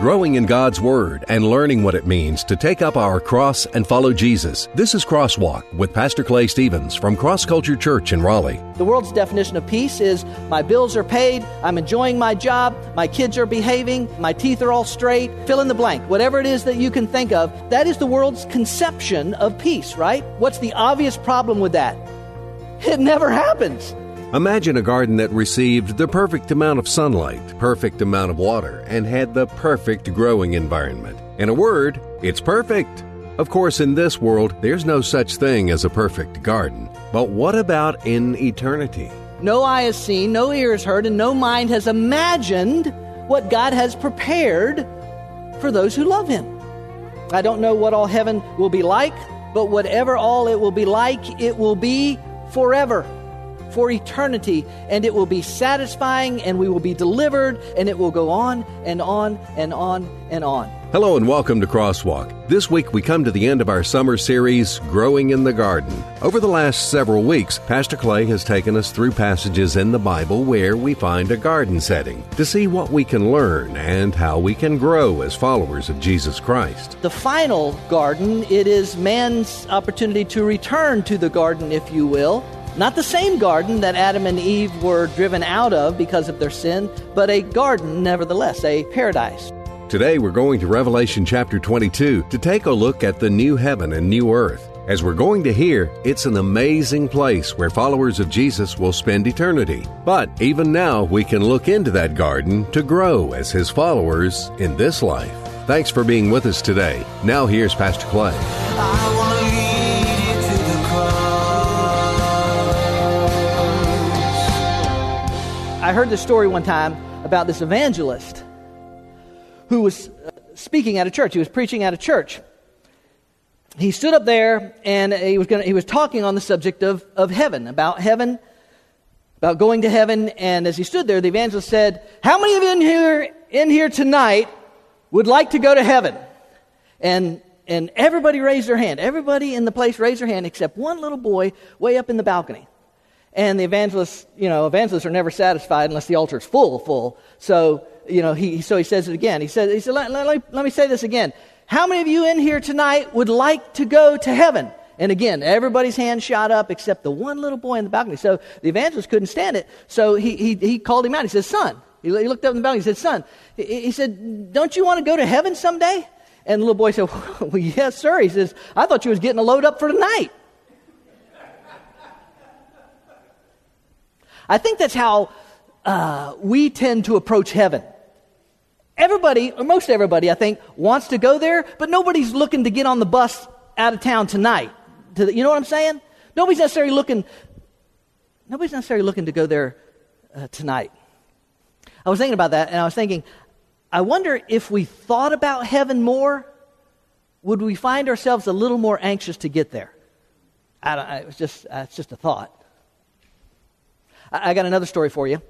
growing in God's Word and learning what it means to take up our cross and follow Jesus. This is Crosswalk with Pastor Clay Stevens from Cross Culture Church in Raleigh. The world's definition of peace is my bills are paid, I'm enjoying my job, my kids are behaving, my teeth are all straight, fill in the blank. Whatever it is that you can think of, that is the world's conception of peace, right? What's the obvious problem with that? It never happens. Imagine a garden that received the perfect amount of sunlight, perfect amount of water, and had the perfect growing environment. In a word, it's perfect. Of course, in this world, there's no such thing as a perfect garden. But what about in eternity? No eye has seen, no ear has heard, and no mind has imagined what God has prepared for those who love Him. I don't know what all heaven will be like, but whatever all it will be like, it will be forever for eternity, and it will be satisfying, and we will be delivered, and it will go on and on and on and on. Hello and welcome to Crosswalk. This week we come to the end of our summer series, Growing in the Garden. Over the last several weeks, Pastor Clay has taken us through passages in the Bible where we find a garden setting to see what we can learn and how we can grow as followers of Jesus Christ. The final garden, it is man's opportunity to return to the garden, if you will, not the same garden that Adam and Eve were driven out of because of their sin, but a garden nevertheless, a paradise. Today we're going to Revelation chapter 22 to take a look at the new heaven and new earth. As we're going to hear, it's an amazing place where followers of Jesus will spend eternity. But even now, we can look into that garden to grow as his followers in this life. Thanks for being with us today. Now, here's Pastor Clay. I heard this story one time about this evangelist who was uh, speaking at a church. He was preaching at a church. He stood up there and he was, gonna, he was talking on the subject of, of heaven, about heaven, about going to heaven. And as he stood there, the evangelist said, How many of you in here, in here tonight would like to go to heaven? And, and everybody raised their hand. Everybody in the place raised their hand except one little boy way up in the balcony. And the evangelists, you know, evangelists are never satisfied unless the altar is full, full. So, you know, he, so he says it again. He says, he said, let, let, let, me say this again. How many of you in here tonight would like to go to heaven? And again, everybody's hand shot up except the one little boy in the balcony. So the evangelist couldn't stand it. So he, he, he called him out. He said, son, he looked up in the balcony. He said, son, he, he said, don't you want to go to heaven someday? And the little boy said, well, yes, sir. He says, I thought you was getting a load up for tonight. I think that's how uh, we tend to approach heaven. Everybody, or most everybody, I think, wants to go there, but nobody's looking to get on the bus out of town tonight. To the, you know what I'm saying? Nobody's necessarily looking. Nobody's necessarily looking to go there uh, tonight. I was thinking about that, and I was thinking, I wonder if we thought about heaven more, would we find ourselves a little more anxious to get there? I don't, it was just, uh, it's just a thought. I got another story for you.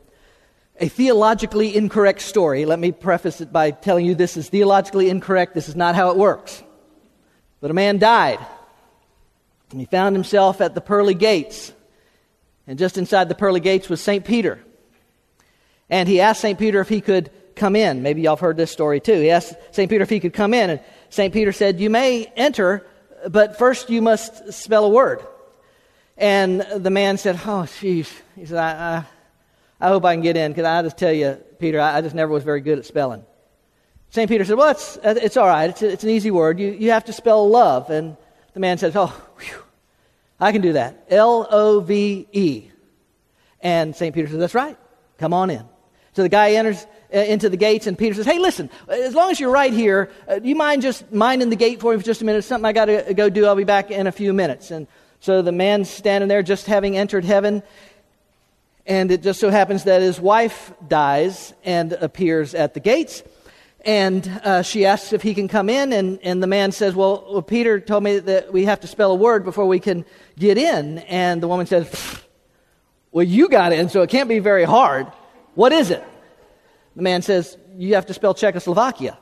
A theologically incorrect story. Let me preface it by telling you this is theologically incorrect. This is not how it works. But a man died. And he found himself at the pearly gates. And just inside the pearly gates was St. Peter. And he asked St. Peter if he could come in. Maybe y'all have heard this story too. He asked St. Peter if he could come in. And St. Peter said, You may enter, but first you must spell a word. And the man said, Oh, jeez. He said, I, I, I, hope I can get in because I just tell you, Peter, I, I, just never was very good at spelling. St. Peter said, Well, it's, it's all right. It's, it's an easy word. You, you have to spell love. And the man says, Oh, whew, I can do that. L O V E. And St. Peter says, That's right. Come on in. So the guy enters uh, into the gates, and Peter says, Hey, listen, as long as you're right here, uh, do you mind just minding the gate for me for just a minute? something I got to go do. I'll be back in a few minutes. And so the man's standing there just having entered heaven, and it just so happens that his wife dies and appears at the gates. And uh, she asks if he can come in, and, and the man says, well, well, Peter told me that we have to spell a word before we can get in. And the woman says, Well, you got in, so it can't be very hard. What is it? The man says, You have to spell Czechoslovakia.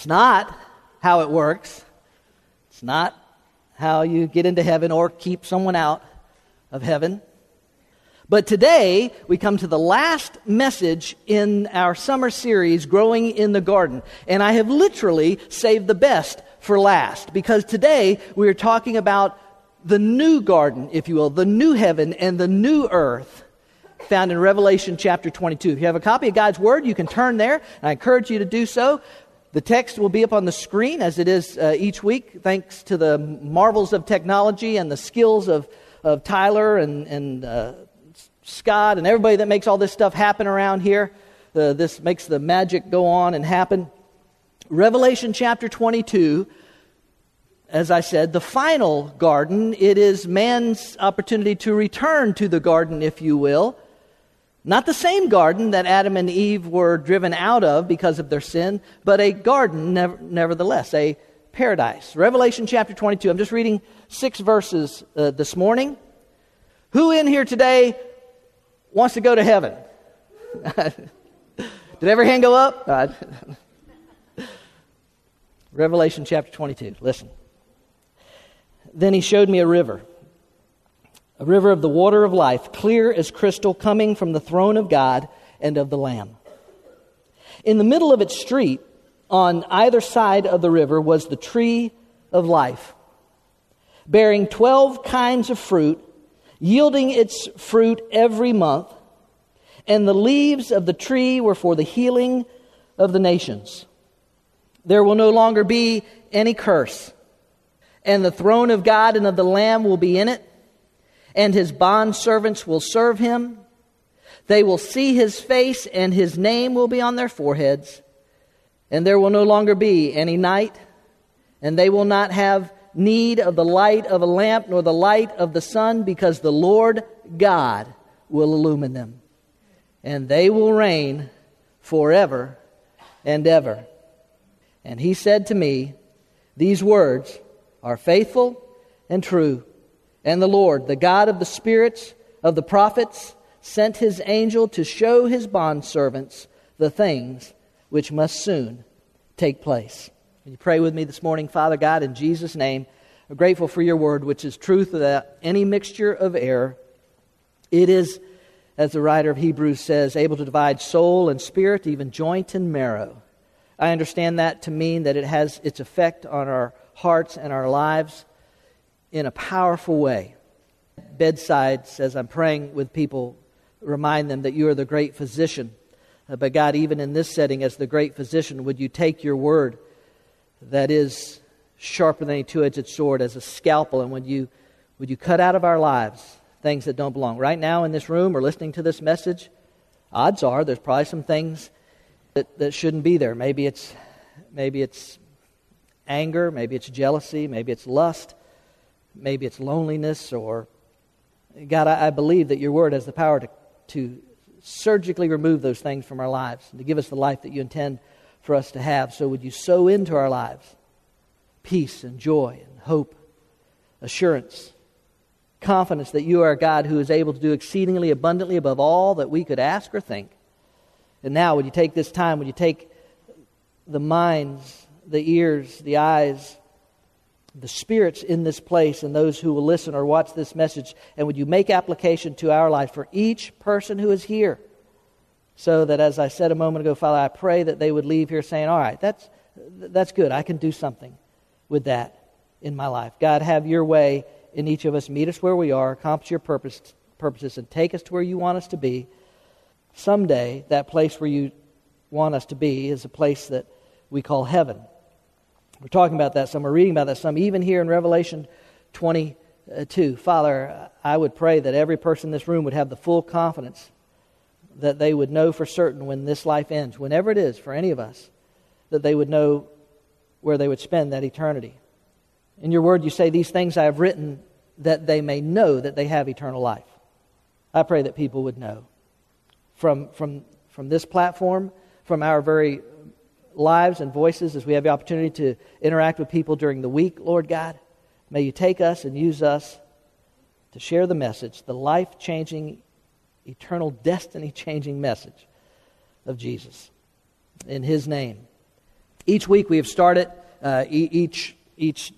It's not how it works. It's not how you get into heaven or keep someone out of heaven. But today, we come to the last message in our summer series, Growing in the Garden. And I have literally saved the best for last because today we are talking about the new garden, if you will, the new heaven and the new earth found in Revelation chapter 22. If you have a copy of God's Word, you can turn there, I encourage you to do so. The text will be up on the screen as it is uh, each week, thanks to the marvels of technology and the skills of, of Tyler and, and uh, Scott and everybody that makes all this stuff happen around here. Uh, this makes the magic go on and happen. Revelation chapter 22, as I said, the final garden, it is man's opportunity to return to the garden, if you will. Not the same garden that Adam and Eve were driven out of because of their sin, but a garden, nev- nevertheless, a paradise. Revelation chapter 22. I'm just reading six verses uh, this morning. Who in here today wants to go to heaven? Did every hand go up? Uh, Revelation chapter 22. Listen. Then he showed me a river, a river of the water of life, clear as crystal, coming from the throne of God and of the Lamb. In the middle of its street, on either side of the river, was the tree of life, bearing twelve kinds of fruit yielding its fruit every month, and the leaves of the tree were for the healing of the nations. There will no longer be any curse, and the throne of God and of the Lamb will be in it, and his bond servants will serve him. They will see his face, and his name will be on their foreheads. And there will no longer be any night, and they will not have need of the light of a lamp nor the light of the sun, because the Lord God will illumine them. And they will reign forever and ever. And he said to me, These words are faithful and true. And the Lord, the God of the spirits of the prophets, sent his angel to show his bondservants the things which must soon take place. Can you pray with me this morning, Father God, in Jesus' name? I'm grateful for your word, which is truth without any mixture of error. It is, as the writer of Hebrews says, able to divide soul and spirit, even joint and marrow. I understand that to mean that it has its effect on our hearts and our lives in a powerful way. Bedside says, I'm praying with people, remind them that you are the great physician. Uh, but God, even in this setting, as the great physician, would you take your word? that is sharper than a two edged sword as a scalpel. And would you, would you cut out of our lives things that don't belong? Right now in this room or listening to this message, odds are there's probably some things that, that shouldn't be there. Maybe it's, maybe it's anger, maybe it's jealousy, maybe it's lust, maybe it's loneliness, or God, I, I believe that your word has the power to, to surgically remove those things from our lives and to give us the life that you intend for us to have. So, would you sow into our lives peace and joy and hope, assurance, confidence that you are a God who is able to do exceedingly abundantly above all that we could ask or think? And now, would you take this time, would you take the minds, the ears, the eyes, the spirits in this place and those who will listen or watch this message, and would you make application to our life for each person who is here? so that, as I said a moment ago, Father, I pray that they would leave here saying, All right, that's, that's good. I can do something with that in my life. God, have your way in each of us. Meet us where we are, accomplish your purpose, purposes, and take us to where you want us to be. Someday, that place where you want us to be is a place that we call heaven. We're talking about that some, we're reading about that some, even here in Revelation 22. Father, I would pray that every person in this room would have the full confidence that they would know for certain when this life ends, whenever it is for any of us, that they would know where they would spend that eternity. In your word, you say, These things I have written that they may know that they have eternal life. I pray that people would know. From, from, from this platform, from our very lives and voices, as we have the opportunity to interact with people during the week, Lord God, may you take us and use us to share the message, the life changing eternal, destiny changing message of Jesus. In His name. Each week we have started, uh, each, each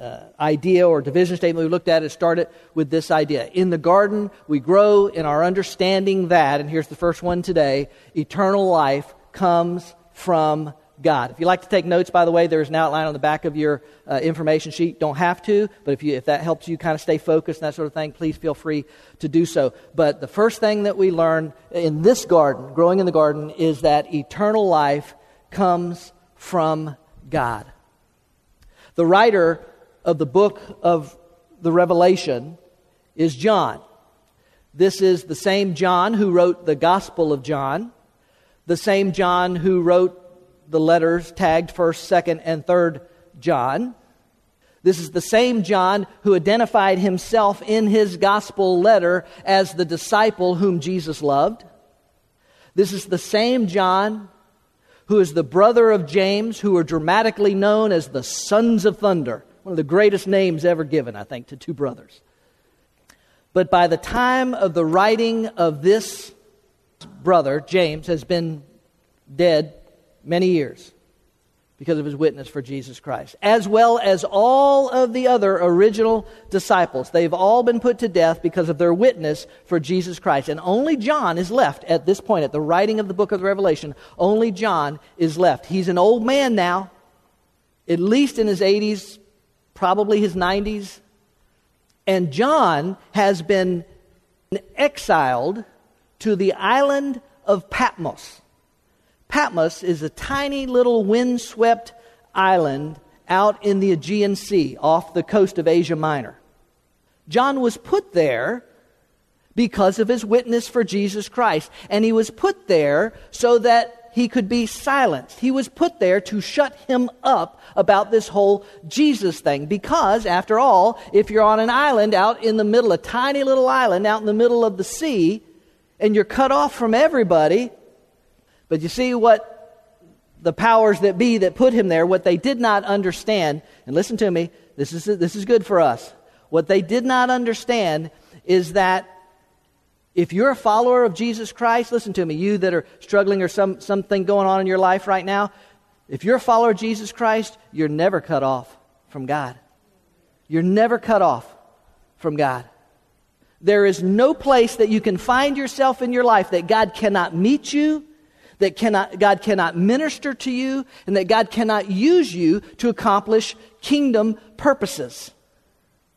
uh, idea or division statement we looked at it started with this idea. In the garden, we grow in our understanding that, and here's the first one today eternal life comes from God. If you like to take notes, by the way, there's an outline on the back of your uh, information sheet. Don't have to, but if, you, if that helps you kind of stay focused and that sort of thing, please feel free to do so. But the first thing that we learn in this garden, growing in the garden, is that eternal life comes from God. The writer of the book of the Revelation is John. This is the same John who wrote the Gospel of John, the same John who wrote the letters tagged 1st, 2nd, and 3rd John. This is the same John who identified himself in his gospel letter as the disciple whom Jesus loved. This is the same John who is the brother of James, who are dramatically known as the sons of thunder. One of the greatest names ever given, I think, to two brothers. But by the time of the writing of this brother, James has been dead many years because of his witness for Jesus Christ, as well as all of the other original disciples. They've all been put to death because of their witness for Jesus Christ. And only John is left at this point, at the writing of the book of Revelation. Only John is left. He's an old man now, at least in his 80s, probably his 90s. And John has been exiled to the island of Patmos. Patmos is a tiny little windswept island out in the Aegean Sea off the coast of Asia Minor. John was put there because of his witness for Jesus Christ, and he was put there so that he could be silenced. He was put there to shut him up about this whole Jesus thing. Because, after all, if you're on an island out in the middle, a tiny little island out in the middle of the sea, and you're cut off from everybody, but you see what the powers that be that put him there, what they did not understand, and listen to me, this is, this is good for us. What they did not understand is that if you're a follower of Jesus Christ, listen to me, you that are struggling or some, something going on in your life right now, if you're a follower of Jesus Christ, you're never cut off from God. You're never cut off from God. There is no place that you can find yourself in your life that God cannot meet you, that cannot, God cannot minister to you, and that God cannot use you to accomplish kingdom purposes.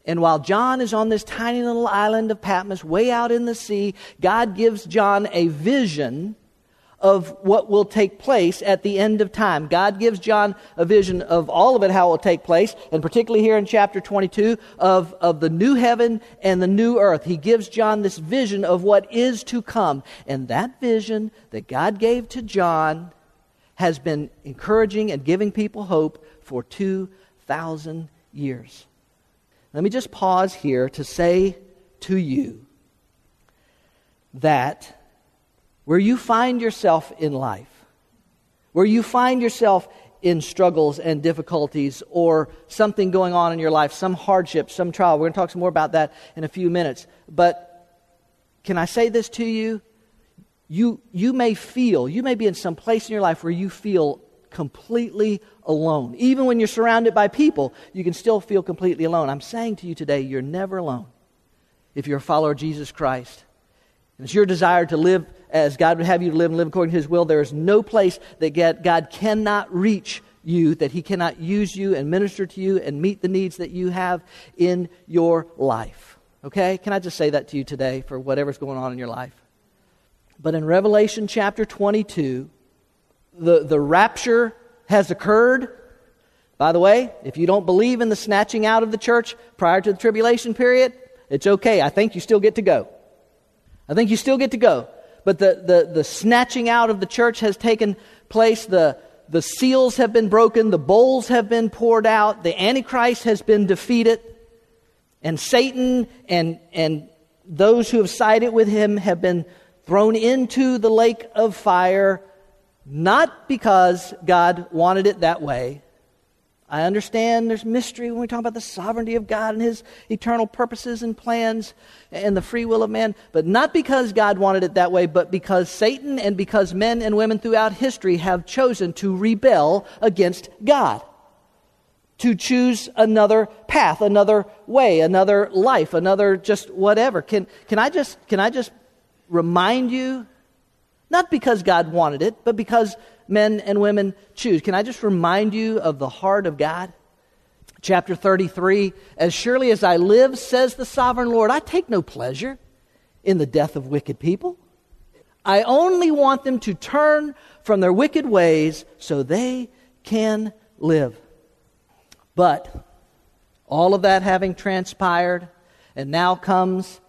And while John is on this tiny little island of Patmos, way out in the sea, God gives John a vision of what will take place at the end of time. God gives John a vision of all of it, how it will take place, and particularly here in chapter 22 of, of the new heaven and the new earth. He gives John this vision of what is to come. And that vision that God gave to John has been encouraging and giving people hope for 2,000 years. Let me just pause here to say to you that where you find yourself in life, where you find yourself in struggles and difficulties or something going on in your life, some hardship, some trial. We're going to talk some more about that in a few minutes. But can I say this to you? You, you may feel, you may be in some place in your life where you feel completely alone. Even when you're surrounded by people, you can still feel completely alone. I'm saying to you today, you're never alone if you're a follower of Jesus Christ. And it's your desire to live as God would have you to live and live according to His will. There is no place that God cannot reach you, that He cannot use you and minister to you and meet the needs that you have in your life. Okay? Can I just say that to you today for whatever's going on in your life? But in Revelation chapter 22, the, the rapture has occurred. By the way, if you don't believe in the snatching out of the church prior to the tribulation period, it's okay. I think you still get to go. I think you still get to go. But the, the, the snatching out of the church has taken place. The, the seals have been broken. The bowls have been poured out. The Antichrist has been defeated. And Satan and, and those who have sided with him have been thrown into the lake of fire not because God wanted it that way. I understand there's mystery when we talk about the sovereignty of God and His eternal purposes and plans and the free will of man, but not because God wanted it that way, but because Satan and because men and women throughout history have chosen to rebel against God. to choose another path, another way, another life, another just whatever. Can, can, I just, can I just remind you, not because God wanted it, but because men and women choose, can I just remind you of the heart of God? Chapter 33 As surely as I live, says the sovereign Lord, I take no pleasure in the death of wicked people. I only want them to turn from their wicked ways so they can live. But all of that having transpired, and now comes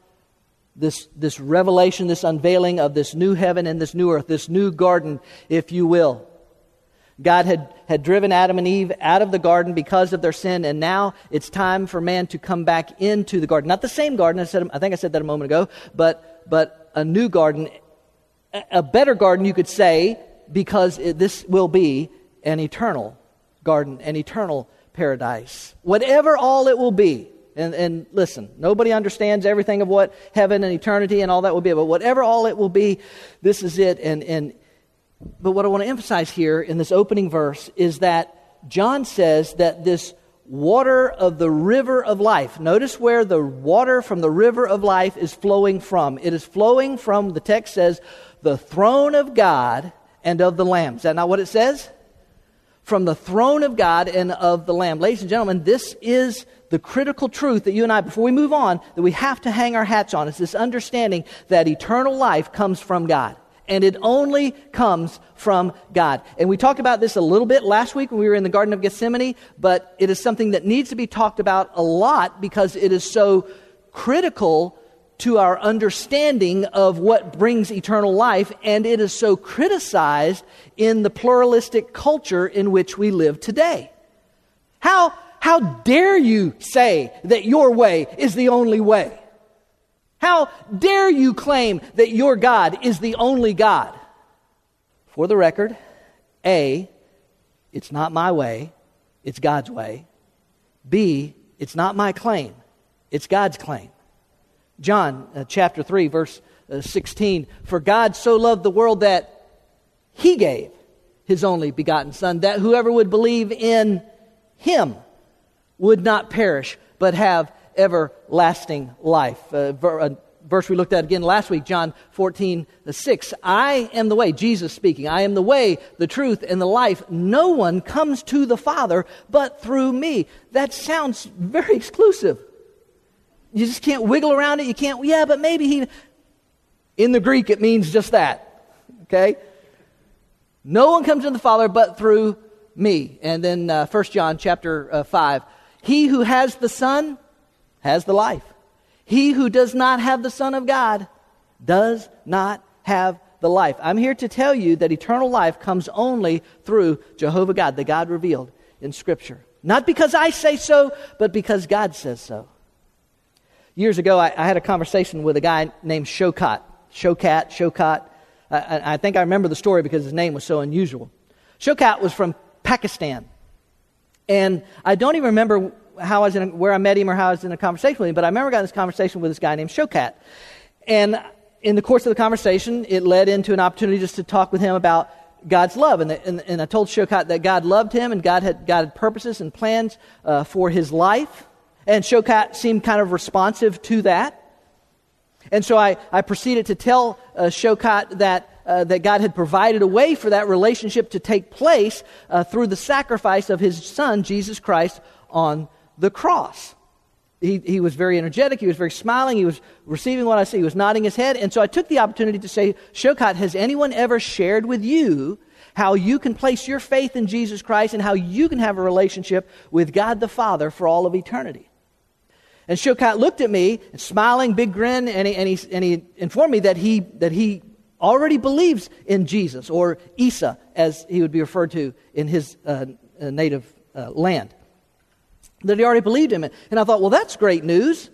this, this revelation, this unveiling of this new heaven and this new earth, this new garden, if you will. God had, had driven Adam and Eve out of the garden because of their sin, and now it's time for man to come back into the garden. Not the same garden, I, said, I think I said that a moment ago, but, but a new garden, a better garden, you could say, because it, this will be an eternal garden, an eternal paradise. Whatever all it will be. And, and listen, nobody understands everything of what heaven and eternity and all that will be, but whatever all it will be, this is it. And, and, but what I want to emphasize here in this opening verse is that John says that this water of the river of life. Notice where the water from the river of life is flowing from. It is flowing from, the text says, the throne of God and of the Lamb. Is that not what it says? from the throne of God and of the Lamb. Ladies and gentlemen, this is the critical truth that you and I, before we move on, that we have to hang our hats on. is this understanding that eternal life comes from God. And it only comes from God. And we talked about this a little bit last week when we were in the Garden of Gethsemane, but it is something that needs to be talked about a lot because it is so critical to our understanding of what brings eternal life, and it is so criticized in the pluralistic culture in which we live today. How, how dare you say that your way is the only way? How dare you claim that your God is the only God? For the record, A, it's not my way, it's God's way. B, it's not my claim, it's God's claim. John uh, chapter 3, verse uh, 16. For God so loved the world that he gave his only begotten Son, that whoever would believe in him would not perish, but have everlasting life. Uh, ver, verse we looked at again last week, John 14, uh, 6. I am the way, Jesus speaking, I am the way, the truth, and the life. No one comes to the Father but through me. That sounds very exclusive. You just can't wiggle around it. You can't, yeah, but maybe he. In the Greek, it means just that. Okay? No one comes to the Father but through me. And then uh, 1 John chapter uh, 5. He who has the Son has the life. He who does not have the Son of God does not have the life. I'm here to tell you that eternal life comes only through Jehovah God, the God revealed in Scripture. Not because I say so, but because God says so. Years ago, I, I, had a conversation with a guy named Shokat. Shokat, Shokat. I, I, think I remember the story because his name was so unusual. Shokat was from Pakistan. And I don't even remember how I was in a, where I met him or how I was in a conversation with him, but I remember I got this conversation with this guy named Shokat. And in the course of the conversation, it led into an opportunity just to talk with him about God's love. And, the, and, and I told Shokat that God loved him and God had, God had purposes and plans uh, for his life. And Shokat seemed kind of responsive to that. And so I, I proceeded to tell uh, Shokat that, uh, that God had provided a way for that relationship to take place uh, through the sacrifice of his son, Jesus Christ, on the cross. He, he was very energetic. He was very smiling. He was receiving what I said. He was nodding his head. And so I took the opportunity to say, Shokat, has anyone ever shared with you how you can place your faith in Jesus Christ and how you can have a relationship with God the Father for all of eternity? And Shokat looked at me, smiling, big grin, and he, and he, and he informed me that he, that he already believes in Jesus, or Isa, as he would be referred to in his uh, uh, native uh, land. That he already believed in it. And I thought, well, that's great news.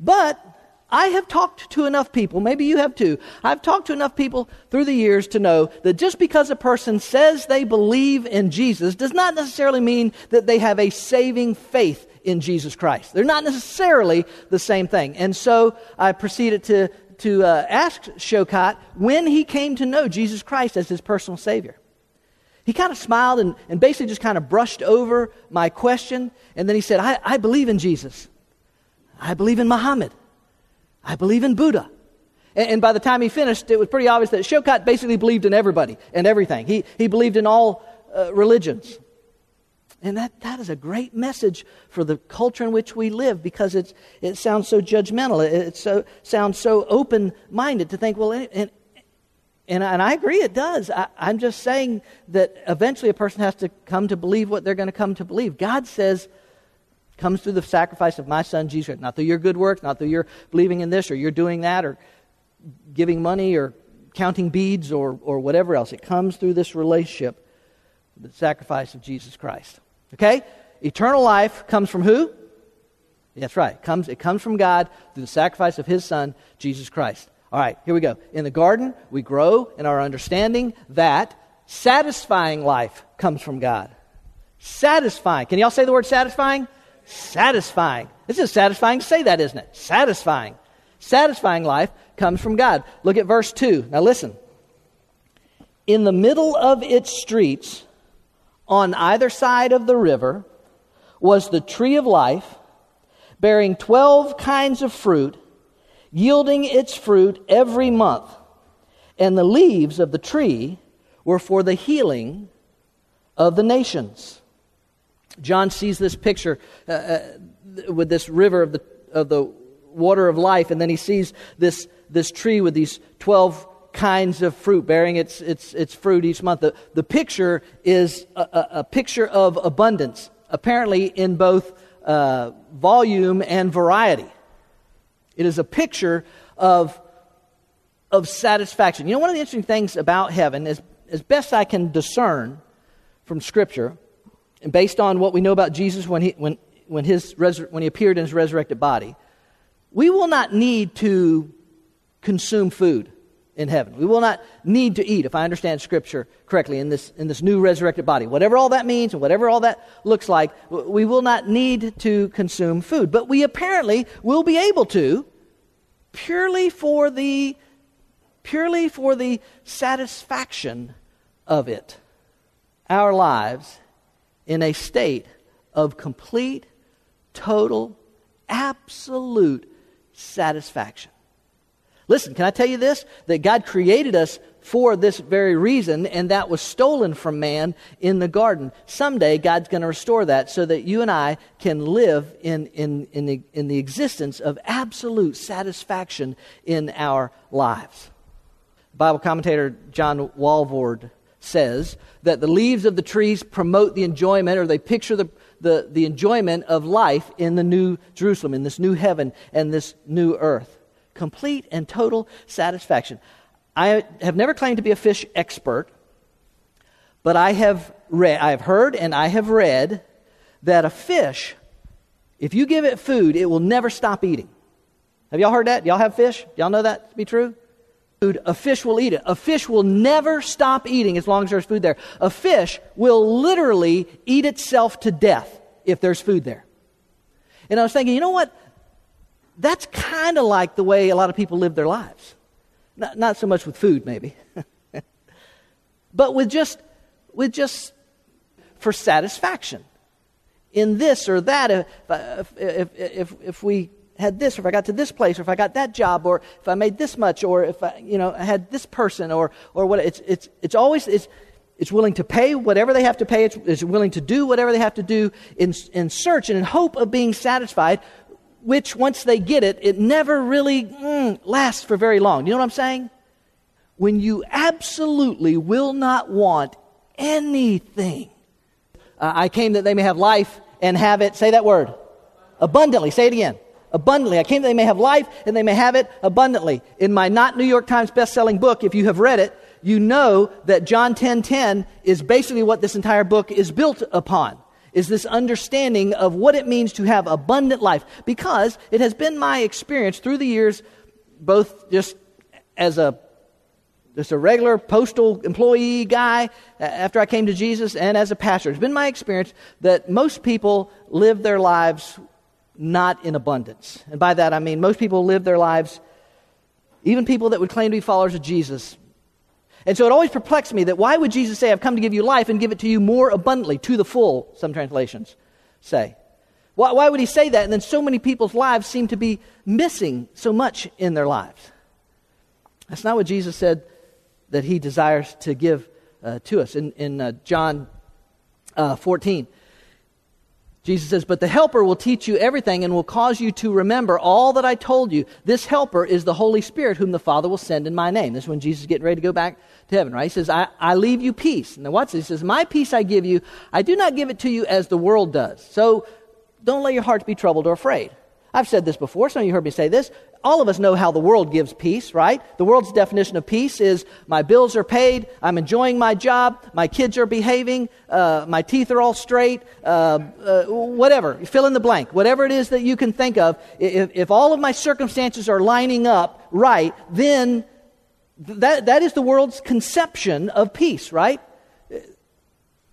But I have talked to enough people, maybe you have too. I've talked to enough people through the years to know that just because a person says they believe in Jesus does not necessarily mean that they have a saving faith in Jesus Christ. They're not necessarily the same thing. And so I proceeded to, to uh, ask Shokat when he came to know Jesus Christ as his personal Savior. He kind of smiled and, and basically just kind of brushed over my question. And then he said, I, I believe in Jesus. I believe in Muhammad. I believe in Buddha. And, and by the time he finished, it was pretty obvious that Shokat basically believed in everybody and everything. He, he believed in all uh, religions. And that, that is a great message for the culture in which we live because it's, it sounds so judgmental. It, it so, sounds so open minded to think, well, and, and, and, I agree it does. I, I'm just saying that eventually a person has to come to believe what they're going to come to believe. God says, comes through the sacrifice of my son Jesus, not through your good works, not through your believing in this or you're doing that or giving money or counting beads or, or whatever else. It comes through this relationship, the sacrifice of Jesus Christ. Okay? Eternal life comes from who? That's right. It comes, it comes from God through the sacrifice of his son, Jesus Christ. All right, here we go. In the garden, we grow in our understanding that satisfying life comes from God. Satisfying. Can y'all say the word satisfying? Satisfying. This is satisfying to say that, isn't it? Satisfying. Satisfying life comes from God. Look at verse 2. Now listen. In the middle of its streets, on either side of the river, was the tree of life, bearing 12 kinds of fruit, yielding its fruit every month. And the leaves of the tree were for the healing of the nations. John sees this picture uh, uh, with this river of the, of the water of life, and then he sees this, this tree with these 12 kinds of fruit, bearing its, its, its fruit each month. The, the picture is a, a, picture of abundance, apparently in both uh, volume and variety. It is a picture of, of satisfaction. You know, one of the interesting things about heaven is, as best I can discern from Scripture, and based on what we know about Jesus when he, when, when, his, when he appeared in his resurrected body, we will not need to consume food in heaven. We will not need to eat, if I understand Scripture correctly, in this, in this new resurrected body. Whatever all that means and whatever all that looks like, we will not need to consume food. But we apparently will be able to purely for the purely for the satisfaction of it. Our lives in a state of complete, total, absolute satisfaction. Listen, can I tell you this? That God created us for this very reason, and that was stolen from man in the garden. Someday, God's going to restore that so that you and I can live in, in, in, the, in the existence of absolute satisfaction in our lives. Bible commentator John Walvoord says that the leaves of the trees promote the enjoyment, or they picture the, the, the enjoyment of life in the new Jerusalem, in this new heaven and this new earth complete and total satisfaction. I have never claimed to be a fish expert, but I have read, I have heard and I have read that a fish, if you give it food, it will never stop eating. Have y'all heard that? Y'all have fish? Y'all know that to be true? Food, a fish will eat it. A fish will never stop eating as long as there's food there. A fish will literally eat itself to death if there's food there. And I was thinking, you know what? That's kind of like the way a lot of people live their lives. Not, not so much with food, maybe, but with just, with just for satisfaction in this or that. If, if, if, if, we had this, or if I got to this place, or if I got that job, or if I made this much, or if I, you know, had this person, or, or what, it's, it's, it's always, it's, it's willing to pay whatever they have to pay. It's, it's willing to do whatever they have to do in, in search and in hope of being satisfied which once they get it, it never really mm, lasts for very long. You know what I'm saying? When you absolutely will not want anything. Uh, I came that they may have life and have it, say that word, abundantly. Say it again. Abundantly. I came that they may have life and they may have it abundantly. In my not New York Times best-selling book, if you have read it, you know that John 10:10 10, 10 is basically what this entire book is built upon is this understanding of what it means to have abundant life. Because it has been my experience through the years, both just as a just a regular postal employee guy after I came to Jesus and as a pastor. It's been my experience that most people live their lives not in abundance. And by that I mean most people live their lives, even people that would claim to be followers of Jesus. And so it always perplexed me that why would Jesus say, I've come to give you life and give it to you more abundantly, to the full, some translations say. Why, why would he say that? And then so many people's lives seem to be missing so much in their lives. That's not what Jesus said that he desires to give uh, to us. In, in uh, John uh, 14, Jesus says, But the Helper will teach you everything and will cause you to remember all that I told you. This Helper is the Holy Spirit, whom the Father will send in my name. This is when Jesus is getting ready to go back to heaven, right? He says, I, I leave you peace. And then what's this? He says, My peace I give you. I do not give it to you as the world does. So don't let your hearts be troubled or afraid. I've said this before. Some of you heard me say this all of us know how the world gives peace, right? The world's definition of peace is my bills are paid, I'm enjoying my job, my kids are behaving, uh, my teeth are all straight, uh, uh, whatever. Fill in the blank. Whatever it is that you can think of. If, if all of my circumstances are lining up right, then that, that is the world's conception of peace, right?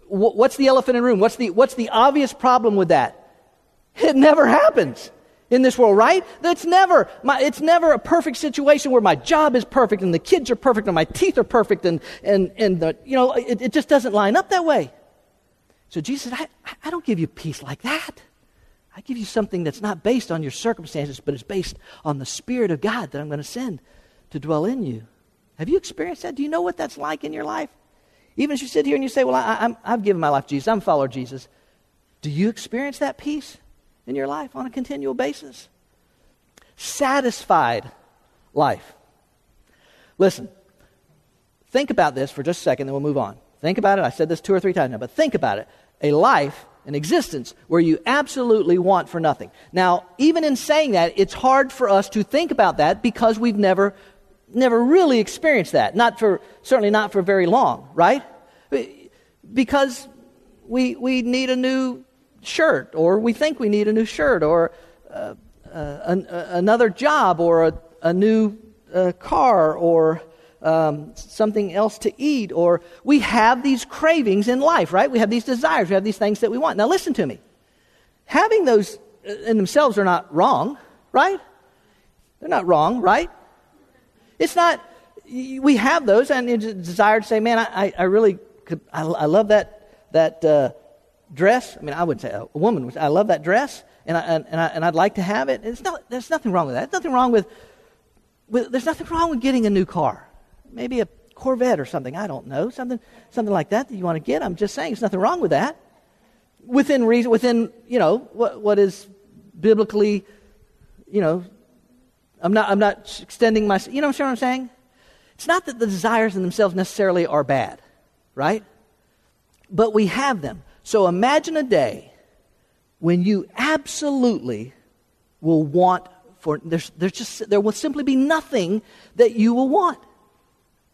What's the elephant in the room? What's the, what's the obvious problem with that? It never happens in this world, right? That's never, my, it's never a perfect situation where my job is perfect and the kids are perfect and my teeth are perfect and, and, and the, you know, it, it just doesn't line up that way. So Jesus said, I, I don't give you peace like that. I give you something that's not based on your circumstances, but it's based on the Spirit of God that I'm going to send to dwell in you. Have you experienced that? Do you know what that's like in your life? Even as you sit here and you say, Well, I, have given my life to Jesus, I'm a follower of Jesus. Do you experience that peace? In your life on a continual basis. Satisfied life. Listen, think about this for just a second, then we'll move on. Think about it. I said this two or three times now, but think about it. A life, an existence, where you absolutely want for nothing. Now, even in saying that, it's hard for us to think about that because we've never, never really experienced that. Not for, certainly not for very long, right? Because we, we need a new shirt, or we think we need a new shirt, or uh, uh, an, uh, another job, or a, a new uh, car, or um, something else to eat, or we have these cravings in life, right? We have these desires, we have these things that we want. Now, listen to me. Having those uh, in themselves are not wrong, right? They're not wrong, right? It's not, we have those, and it's a desire to say, man, I, I really could, I, I love that, that, uh, dress. I mean, I would say a woman. I love that dress, and I, and, I, and I'd like to have it. It's not, there's nothing wrong with that. There's nothing wrong with, with, there's nothing wrong with getting a new car. Maybe a Corvette or something. I don't know. Something, something like that that you want to get. I'm just saying, there's nothing wrong with that. Within reason, within, you know, what, what is biblically, you know, I'm not, I'm not extending my, you know what I'm saying? It's not that the desires in themselves necessarily are bad, right? But we have them. So imagine a day when you absolutely will want for there's, there's just there will simply be nothing that you will want.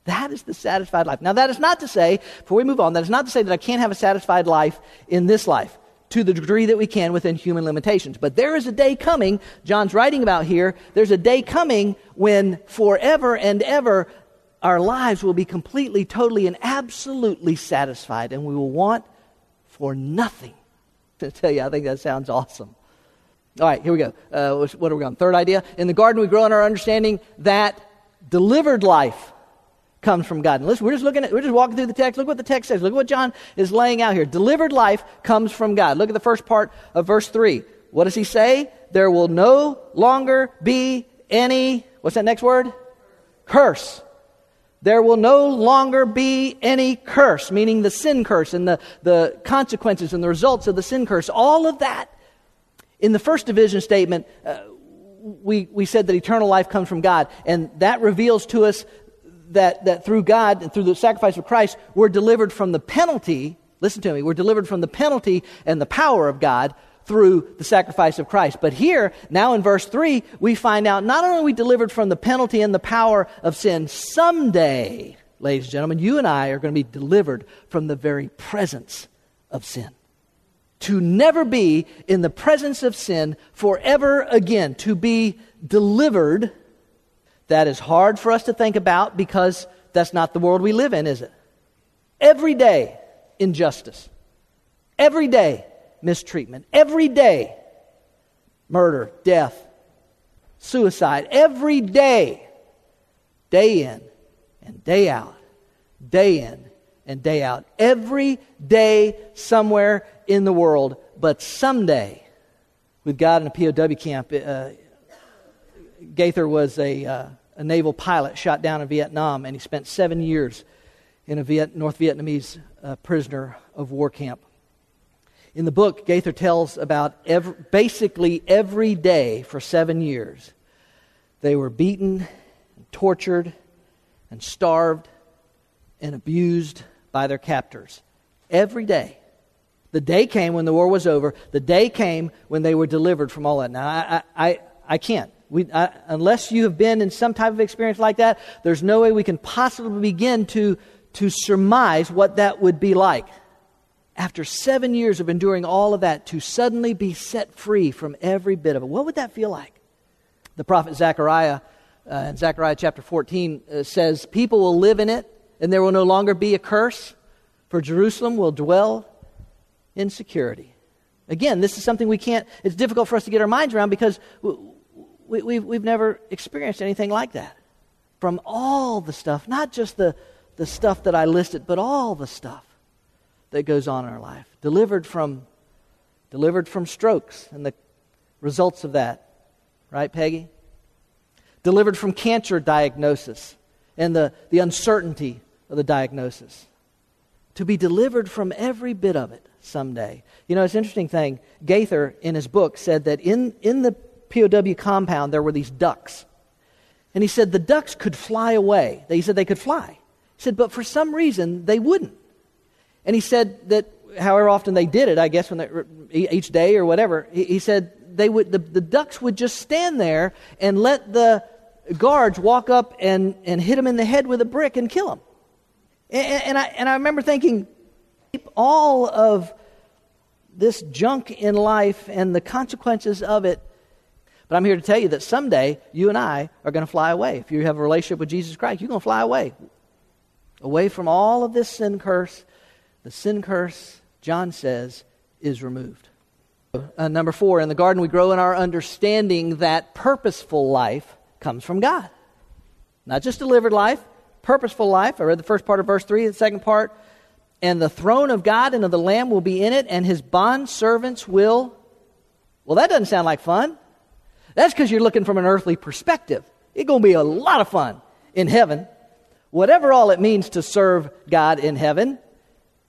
That is the satisfied life. Now that is not to say, before we move on, that is not to say that I can't have a satisfied life in this life to the degree that we can within human limitations. But there is a day coming, John's writing about here, there's a day coming when forever and ever our lives will be completely, totally, and absolutely satisfied, and we will want for nothing. To tell you, I think that sounds awesome. All right, here we go. Uh, what are we on? Third idea. In the garden, we grow in our understanding that delivered life comes from God. And listen, we're just looking at, we're just walking through the text. Look what the text says. Look what John is laying out here. Delivered life comes from God. Look at the first part of verse 3. What does he say? There will no longer be any, what's that next word? Curse there will no longer be any curse, meaning the sin curse and the, the consequences and the results of the sin curse. All of that. In the first division statement, uh, we, we said that eternal life comes from God, and that reveals to us that, that through God and through the sacrifice of Christ, we're delivered from the penalty. Listen to me, we're delivered from the penalty and the power of God through the sacrifice of Christ. But here, now in verse 3, we find out not only we delivered from the penalty and the power of sin, someday, ladies and gentlemen, you and I are going to be delivered from the very presence of sin. To never be in the presence of sin forever again, to be delivered, that is hard for us to think about because that's not the world we live in, is it? Every day, injustice. Every day, mistreatment. Every day, murder, death, suicide. Every day, day in and day out, day in and day out. Every day somewhere in the world, but someday, with God in a POW camp, uh, Gaither was a, uh, a naval pilot shot down in Vietnam, and he spent seven years in a Viet- North Vietnamese uh, prisoner of war camp. In the book, Gaither tells about every, basically every day for seven years. They were beaten, and tortured, and starved, and abused by their captors. Every day. The day came when the war was over. The day came when they were delivered from all that. Now, I, I, I can't. We, I, unless you have been in some type of experience like that, there's no way we can possibly begin to, to surmise what that would be like. After seven years of enduring all of that, to suddenly be set free from every bit of it, what would that feel like? The prophet Zechariah, uh, in Zechariah chapter 14, uh, says, People will live in it, and there will no longer be a curse, for Jerusalem will dwell in security. Again, this is something we can't, it's difficult for us to get our minds around because we, we've, we've never experienced anything like that. From all the stuff, not just the, the stuff that I listed, but all the stuff that goes on in our life. Delivered from, delivered from strokes and the results of that. Right, Peggy? Delivered from cancer diagnosis and the, the uncertainty of the diagnosis. To be delivered from every bit of it someday. You know, it's an interesting thing. Gaither, in his book, said that in, in the POW compound, there were these ducks. And he said the ducks could fly away. He said they could fly. He said, but for some reason, they wouldn't. And he said that however often they did it, I guess, when they, each day or whatever, he, he said they would, the, the ducks would just stand there and let the guards walk up and, and hit him in the head with a brick and kill him. And, and, I, and I remember thinking, all of this junk in life and the consequences of it but I'm here to tell you that someday you and I are going to fly away. If you have a relationship with Jesus Christ, you're going to fly away. Away from all of this sin curse. The sin curse, John says, is removed. Uh, number four, in the garden we grow in our understanding that purposeful life comes from God. Not just delivered life, purposeful life. I read the first part of verse 3, the second part. And the throne of God and of the Lamb will be in it, and his bond servants will. Well, that doesn't sound like fun. That's because you're looking from an earthly perspective. It's going to be a lot of fun in heaven. Whatever all it means to serve God in heaven,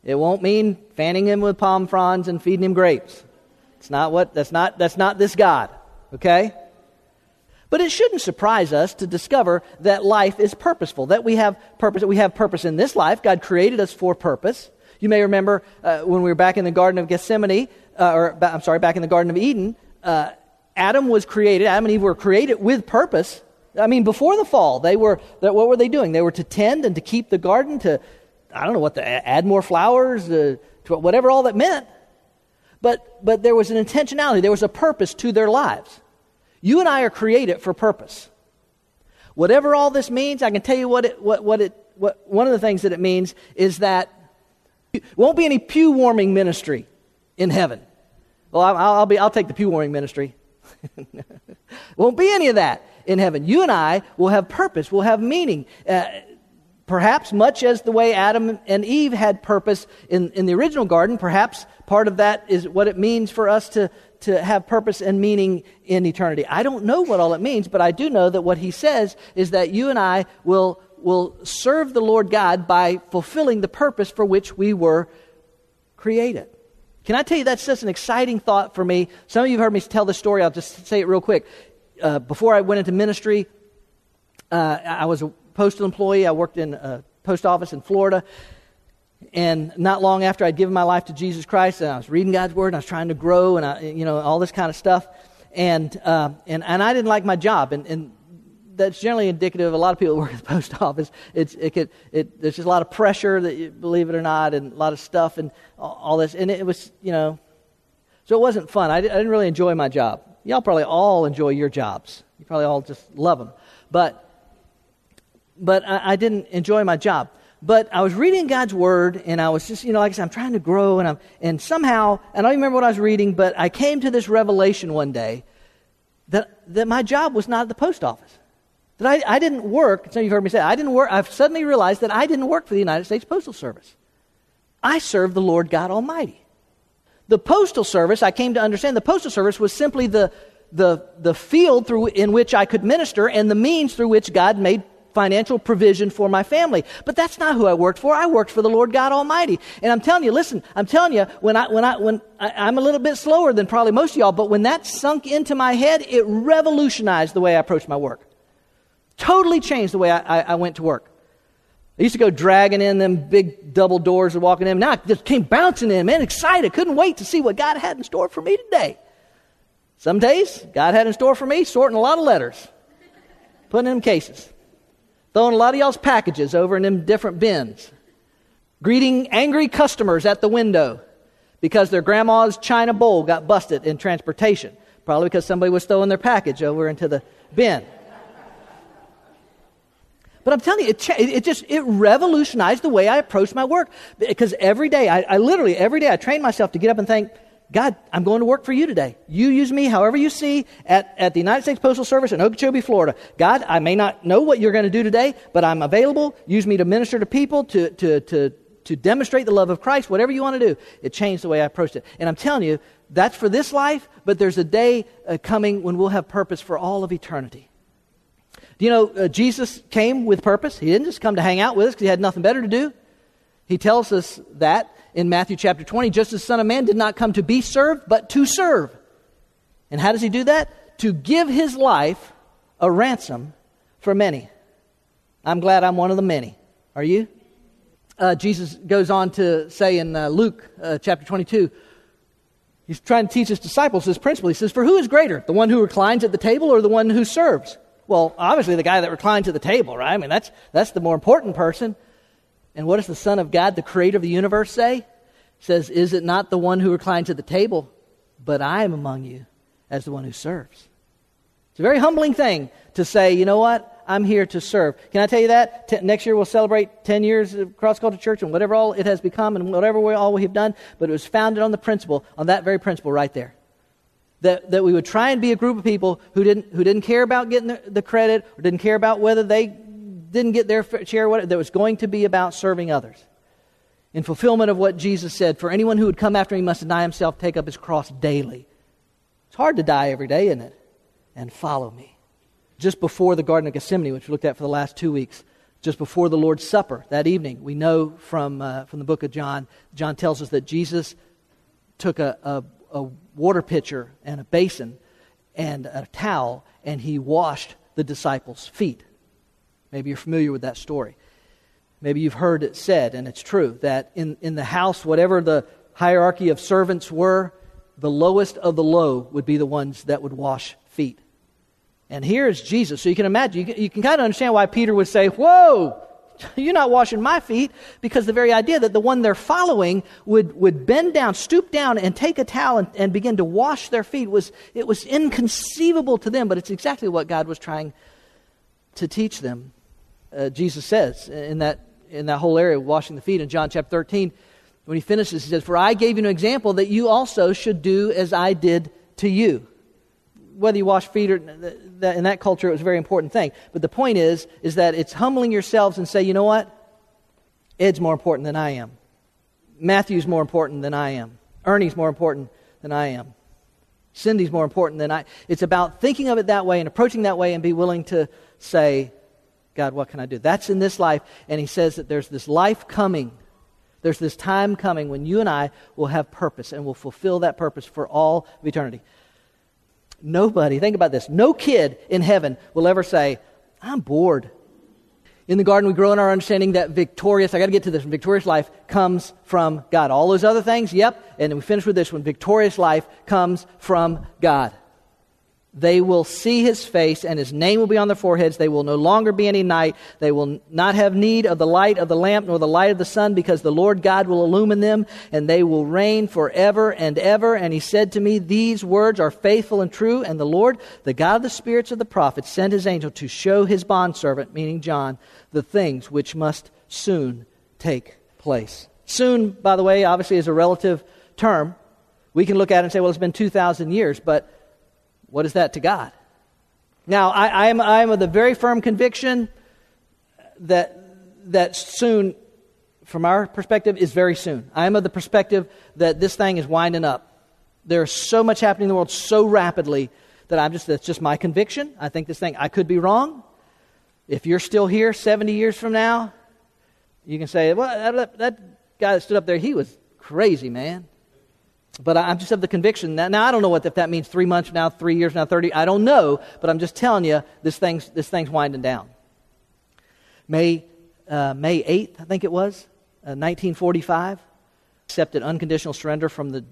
it won't mean fanning him with palm fronds and feeding him grapes. It's not what that's not that's not this God, okay? But it shouldn't surprise us to discover that life is purposeful, that we have purpose, that we have purpose in this life. God created us for purpose. You may remember uh, when we were back in the Garden of Gethsemane, uh, or I'm sorry, back in the Garden of Eden, uh, Adam was created, Adam and Eve were created with purpose. I mean, before the fall, they were, what were they doing? They were to tend and to keep the garden, to, I don't know what, to add more flowers, uh, whatever all that meant. But, but there was an intentionality, there was a purpose to their lives. You and I are created for purpose. Whatever all this means, I can tell you what it, what, what it, what, one of the things that it means is that won't be any pew warming ministry in heaven. Well, I'll, I'll, be, I'll take the pew warming ministry. Won't be any of that in heaven. You and I will have purpose, We'll have meaning. Uh, perhaps much as the way Adam and Eve had purpose in, in the original garden, perhaps part of that is what it means for us to, to have purpose and meaning in eternity. I don't know what all it means, but I do know that what he says is that you and I will, will serve the Lord God by fulfilling the purpose for which we were created. Can I tell you that's just an exciting thought for me? Some of you have heard me tell this story. I'll just say it real quick. Uh, before I went into ministry, uh, I was a postal employee. I worked in a post office in Florida. And not long after I'd given my life to Jesus Christ, and I was reading God's Word, and I was trying to grow, and I, you know all this kind of stuff. And uh, and and I didn't like my job, and, and that's generally indicative of a lot of people who work at the post office. It's, it could, it, there's just a lot of pressure, that you, believe it or not, and a lot of stuff and all, this. And it was, you know, so it wasn't fun. I didn't really enjoy my job. Y'all probably all enjoy your jobs. You probably all just love them. But, but I, I didn't enjoy my job. But I was reading God's Word, and I was just, you know, like I said, I'm trying to grow, and, I'm, and somehow, and I don't remember what I was reading, but I came to this revelation one day that, that my job was not at the post office that I, I didn't work. Some of you heard me say, I didn't work. I've suddenly realized that I didn't work for the United States Postal Service. I served the Lord God Almighty. The Postal Service, I came to understand, the Postal Service was simply the, the, the field through, in which I could minister and the means through which God made financial provision for my family. But that's not who I worked for. I worked for the Lord God Almighty. And I'm telling you, listen, I'm telling you, when I, when I, when I, am a little bit slower than probably most of y'all, but when that sunk into my head, it revolutionized the way I approached my work. Totally changed the way I, I, I went to work. I used to go dragging in them big double doors and walking in. Now I just came bouncing in, man, excited. Couldn't wait to see what God had in store for me today. Some days, God had in store for me sorting a lot of letters, putting in cases. Throwing a lot of y'all's packages over in them different bins. Greeting angry customers at the window because their grandma's china bowl got busted in transportation. Probably because somebody was throwing their package over into the bin. But I'm telling you, it, it just it revolutionized the way I approached my work because every day, I, I literally every day, I trained myself to get up and think, God, I'm going to work for you today. You use me however you see at, at the United States Postal Service in Okeechobee, Florida. God, I may not know what you're going to do today, but I'm available. Use me to minister to people, to, to, to, to demonstrate the love of Christ, whatever you want to do. It changed the way I approached it. And I'm telling you, that's for this life, but there's a day uh, coming when we'll have purpose for all of eternity. Do you know, uh, Jesus came with purpose. He didn't just come to hang out with us because he had nothing better to do. He tells us that in Matthew chapter 20, just as Son of Man did not come to be served, but to serve. And how does he do that? To give his life a ransom for many. I'm glad I'm one of the many. Are you? Uh, Jesus goes on to say in uh, Luke uh, chapter 22, he's trying to teach his disciples this principle. He says, For who is greater, the one who reclines at the table or the one who serves? Well, obviously the guy that reclines at the table, right? I mean, that's, that's the more important person. And what does the Son of God, the creator of the universe, say? He says, Is it not the one who reclines at the table, but I am among you as the one who serves? It's a very humbling thing to say, you know what? I'm here to serve. Can I tell you that? T- next year we'll celebrate 10 years of Cross Culture Church and whatever all it has become and whatever we, all we have done, but it was founded on the principle, on that very principle right there. That, that we would try and be a group of people who didn't, who didn't care about getting the, the credit or didn't care about whether they didn't get their share, what, that was going to be about serving others. In fulfillment of what Jesus said, for anyone who would come after me must deny himself, take up his cross daily. It's hard to die every day, isn't it? And follow me. Just before the Garden of Gethsemane, which we looked at for the last two weeks, just before the Lord's Supper that evening, we know from, uh, from the book of John, John tells us that Jesus took a, a, a water pitcher and a basin and a towel and he washed the disciples' feet. Maybe you're familiar with that story. Maybe you've heard it said, and it's true, that in, in the house, whatever the hierarchy of servants were, the lowest of the low would be the ones that would wash feet. And here is Jesus. So you can imagine, you can, you can kind of understand why Peter would say, Whoa, you're not washing my feet, because the very idea that the one they're following would, would bend down, stoop down, and take a towel and, and begin to wash their feet was, it was inconceivable to them, but it's exactly what God was trying to teach them uh, Jesus says in that, in that whole area, of washing the feet in John chapter 13. When he finishes, he says, For I gave you an example that you also should do as I did to you. Whether you wash feet or that, in that culture, it was a very important thing. But the point is, is that it's humbling yourselves and say, you know what? Ed's more important than I am. Matthew's more important than I am. Ernie's more important than I am. Cindy's more important than I. It's about thinking of it that way and approaching that way and be willing to say, God, what can I do? That's in this life. And he says that there's this life coming. There's this time coming when you and I will have purpose and will fulfill that purpose for all of eternity. Nobody, think about this, no kid in heaven will ever say, I'm bored. In the garden, we grow in our understanding that victorious, I got to get to this, victorious life comes from God. All those other things, yep. And we finish with this one victorious life comes from God. They will see his face, and his name will be on their foreheads. They will no longer be any night. They will not have need of the light of the lamp nor the light of the sun, because the Lord God will illumine them, and they will reign forever and ever. And he said to me, These words are faithful and true. And the Lord, the God of the spirits of the prophets, sent his angel to show his bondservant, meaning John, the things which must soon take place. Soon, by the way, obviously is a relative term. We can look at it and say, well, it's been 2,000 years, but what is that to God? Now, I, am, I am of the very firm conviction that, that soon, from our perspective, is very soon. I am of the perspective that this thing is winding up. There's so much happening in the world so rapidly that I'm just, that's just my conviction. I think this thing, I could be wrong. If you're still here 70 years from now, you can say, well, that, that guy that stood up there, he was crazy, man. But I'm just of the conviction that now I don't know what if that means three months now, three years now, thirty. I don't know, but I'm just telling you this thing's this thing's winding down. May uh, May eighth, I think it was, uh, 1945, accepted unconditional surrender from the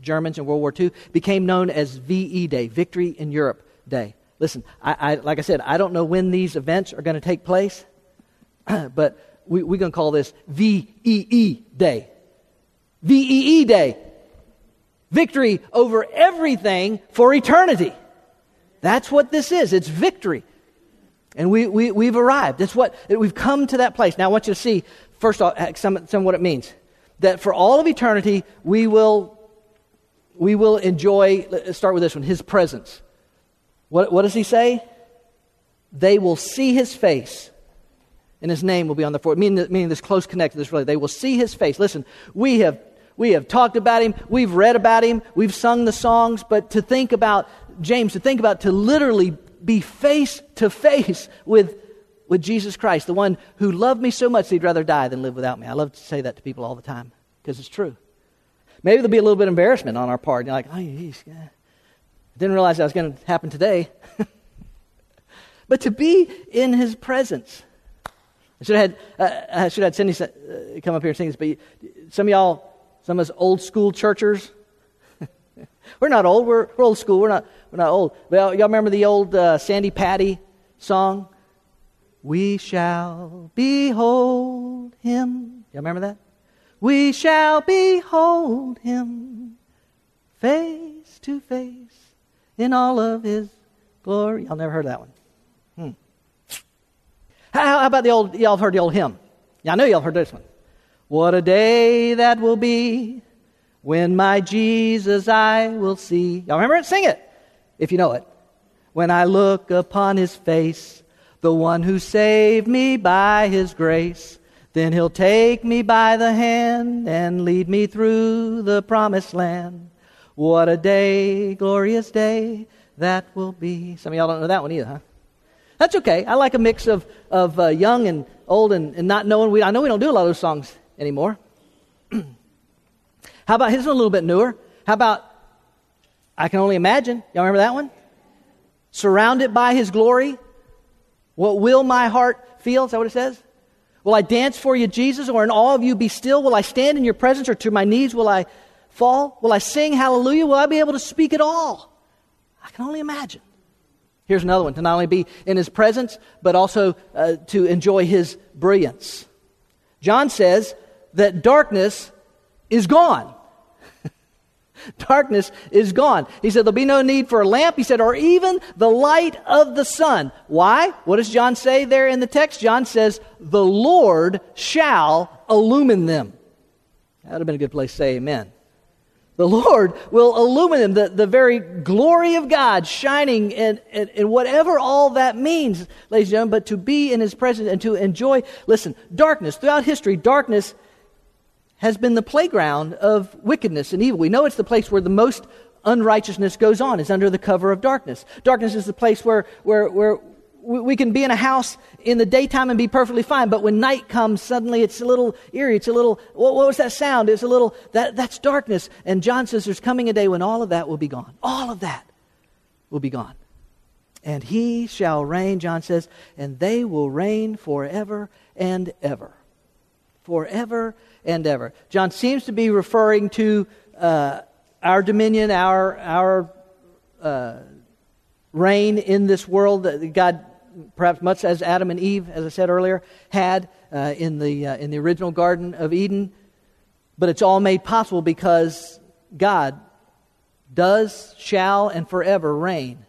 Germans in World War II, became known as VE Day, Victory in Europe Day. Listen, I, I like I said, I don't know when these events are going to take place, but we, we're going to call this VEE Day. VEE Day victory over everything for eternity. That's what this is. It's victory. And we, we, we've arrived. That's what, we've come to that place. Now, I want you to see, first off, uh, some, some what it means. That for all of eternity, we will, we will enjoy, let's start with this one, his presence. What, what does he say? They will see his face, and his name will be on the forehead, meaning, meaning this close connection, this really. They will see his face. Listen, we have we have talked about him, we've read about him, we've sung the songs, but to think about James, to think about to literally be face to face with, with Jesus Christ, the one who loved me so much he'd rather die than live without me. I love to say that to people all the time because it's true. Maybe there'll be a little bit of embarrassment on our part. You're like, oh, he's, yeah. didn't realize that was going to happen today. but to be in his presence. I should have had, uh, I should have had Cindy uh, come up here and sing this, but some of y'all some of us old school churchers. we're not old. We're, we're, old school. We're not, we're not old. Well, y'all remember the old uh, Sandi Patty song? We shall behold him. Y'all remember that? We shall behold him face to face in all of his glory. Y'all never heard that one. Hmm. How, how about the old, y'all heard the old hymn? Yeah, I know y'all heard this one. What a day that will be when my Jesus I will see. Y'all remember it? Sing it if you know it. When I look upon his face, the one who saved me by his grace, then he'll take me by the hand and lead me through the promised land. What a day, glorious day that will be. Some of y'all don't know that one either, huh? That's okay. I like a mix of, of uh, young and old and, and not knowing. We, I know we don't do a lot of those songs anymore. How about his one a little bit newer? How about I can only imagine? Y'all remember that one? Surrounded by his glory. What will my heart feel? Is that what it says? Will I dance for you, Jesus, or in all of you be still? Will I stand in your presence, or to my knees will I fall? Will I sing hallelujah? Will I be able to speak at all? I can only imagine. Here's another one to not only be in his presence, but also uh, to enjoy his brilliance. John says that darkness is gone. darkness is gone. He said there'll be no need for a lamp, he said, or even the light of the sun. Why? What does John say there in the text? John says, the Lord shall illumine them. That would have been a good place to say amen. The Lord will illumine them, the, the very glory of God shining in, in, in, whatever all that means, ladies and gentlemen, but to be in His presence and to enjoy, listen, darkness, throughout history, darkness has been the playground of wickedness and evil. We know it's the place where the most unrighteousness goes on, is under the cover of darkness. Darkness is the place where, where, where we can be in a house in the daytime and be perfectly fine, but when night comes, suddenly it's a little eerie. It's a little, what, what was that sound? It's a little, that, that's darkness. And John says there's coming a day when all of that will be gone. All of that will be gone. And he shall reign, John says, and they will reign forever and ever. Forever and ever. John seems to be referring to uh, our dominion, our, our uh, reign in this world that God, perhaps much as Adam and Eve, as I said earlier, had uh, in, the, uh, in the original Garden of Eden. But it's all made possible because God does, shall, and forever reign.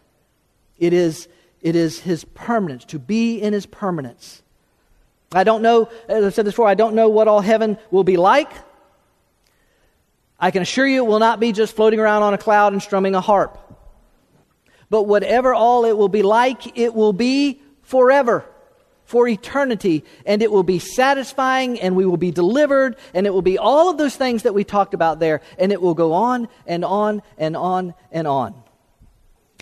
It is, it is His permanence, to be in His permanence. I don't know, as I've said this before, I don't know what all heaven will be like. I can assure you it will not be just floating around on a cloud and strumming a harp. but whatever all it will be like, it will be forever, for eternity, and it will be satisfying, and we will be delivered, and it will be all of those things that we talked about there, and it will go on and on and on and on.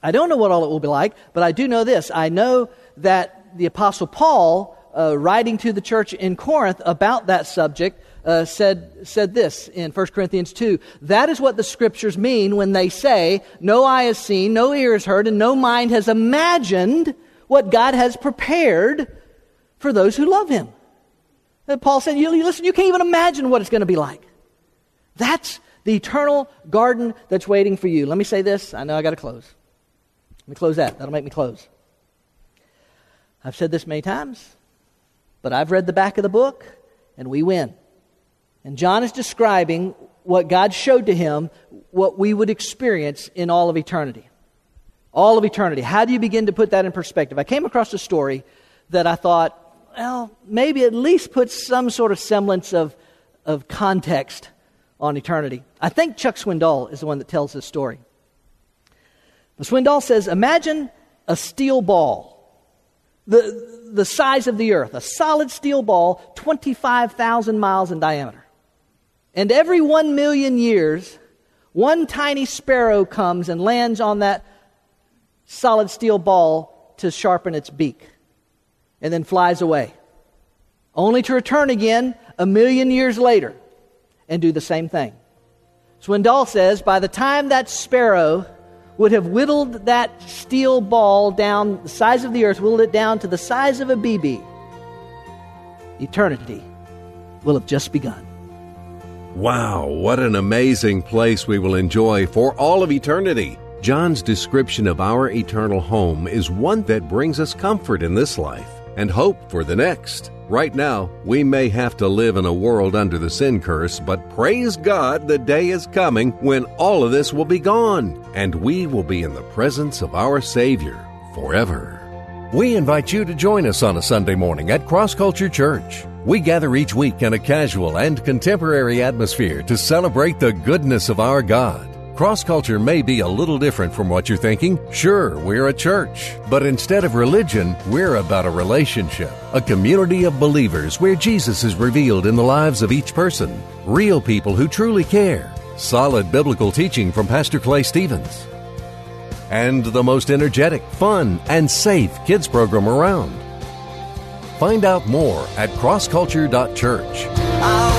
I don't know what all it will be like, but I do know this. I know that the Apostle Paul, uh, writing to the church in Corinth about that subject, uh, said, said this in 1 Corinthians 2. That is what the scriptures mean when they say, No eye has seen, no ear has heard, and no mind has imagined what God has prepared for those who love Him. And Paul said, you, Listen, you can't even imagine what it's going to be like. That's the eternal garden that's waiting for you. Let me say this. I know I got to close. Let me close that. That'll make me close. I've said this many times, but I've read the back of the book, and we win. And John is describing what God showed to him, what we would experience in all of eternity. All of eternity. How do you begin to put that in perspective? I came across a story that I thought, well, maybe at least put some sort of semblance of, of context on eternity. I think Chuck Swindoll is the one that tells this story. But Swindoll says, imagine a steel ball, the, the size of the earth, a solid steel ball, 25,000 miles in diameter. And every one million years, one tiny sparrow comes and lands on that solid steel ball to sharpen its beak and then flies away, only to return again a million years later and do the same thing. Swindoll says by the time that sparrow would have whittled that steel ball down the size of the earth, whittled it down to the size of a BB, eternity will have just begun. Wow, what an amazing place we will enjoy for all of eternity. John's description of our eternal home is one that brings us comfort in this life and hope for the next. Right now, we may have to live in a world under the sin curse, but praise God, the day is coming when all of this will be gone and we will be in the presence of our Savior forever. We invite you to join us on a Sunday morning at Cross Culture Church. We gather each week in a casual and contemporary atmosphere to celebrate the goodness of our God. Cross culture may be a little different from what you're thinking. Sure, we're a church, but instead of religion, we're about a relationship, a community of believers where Jesus is revealed in the lives of each person, real people who truly care, solid biblical teaching from Pastor Clay Stevens, and the most energetic, fun, and safe kids program around. Find out more at crossculture.church.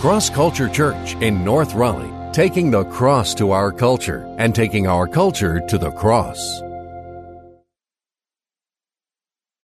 Cross Culture Church in North Raleigh, taking the cross to our culture and taking our culture to the cross.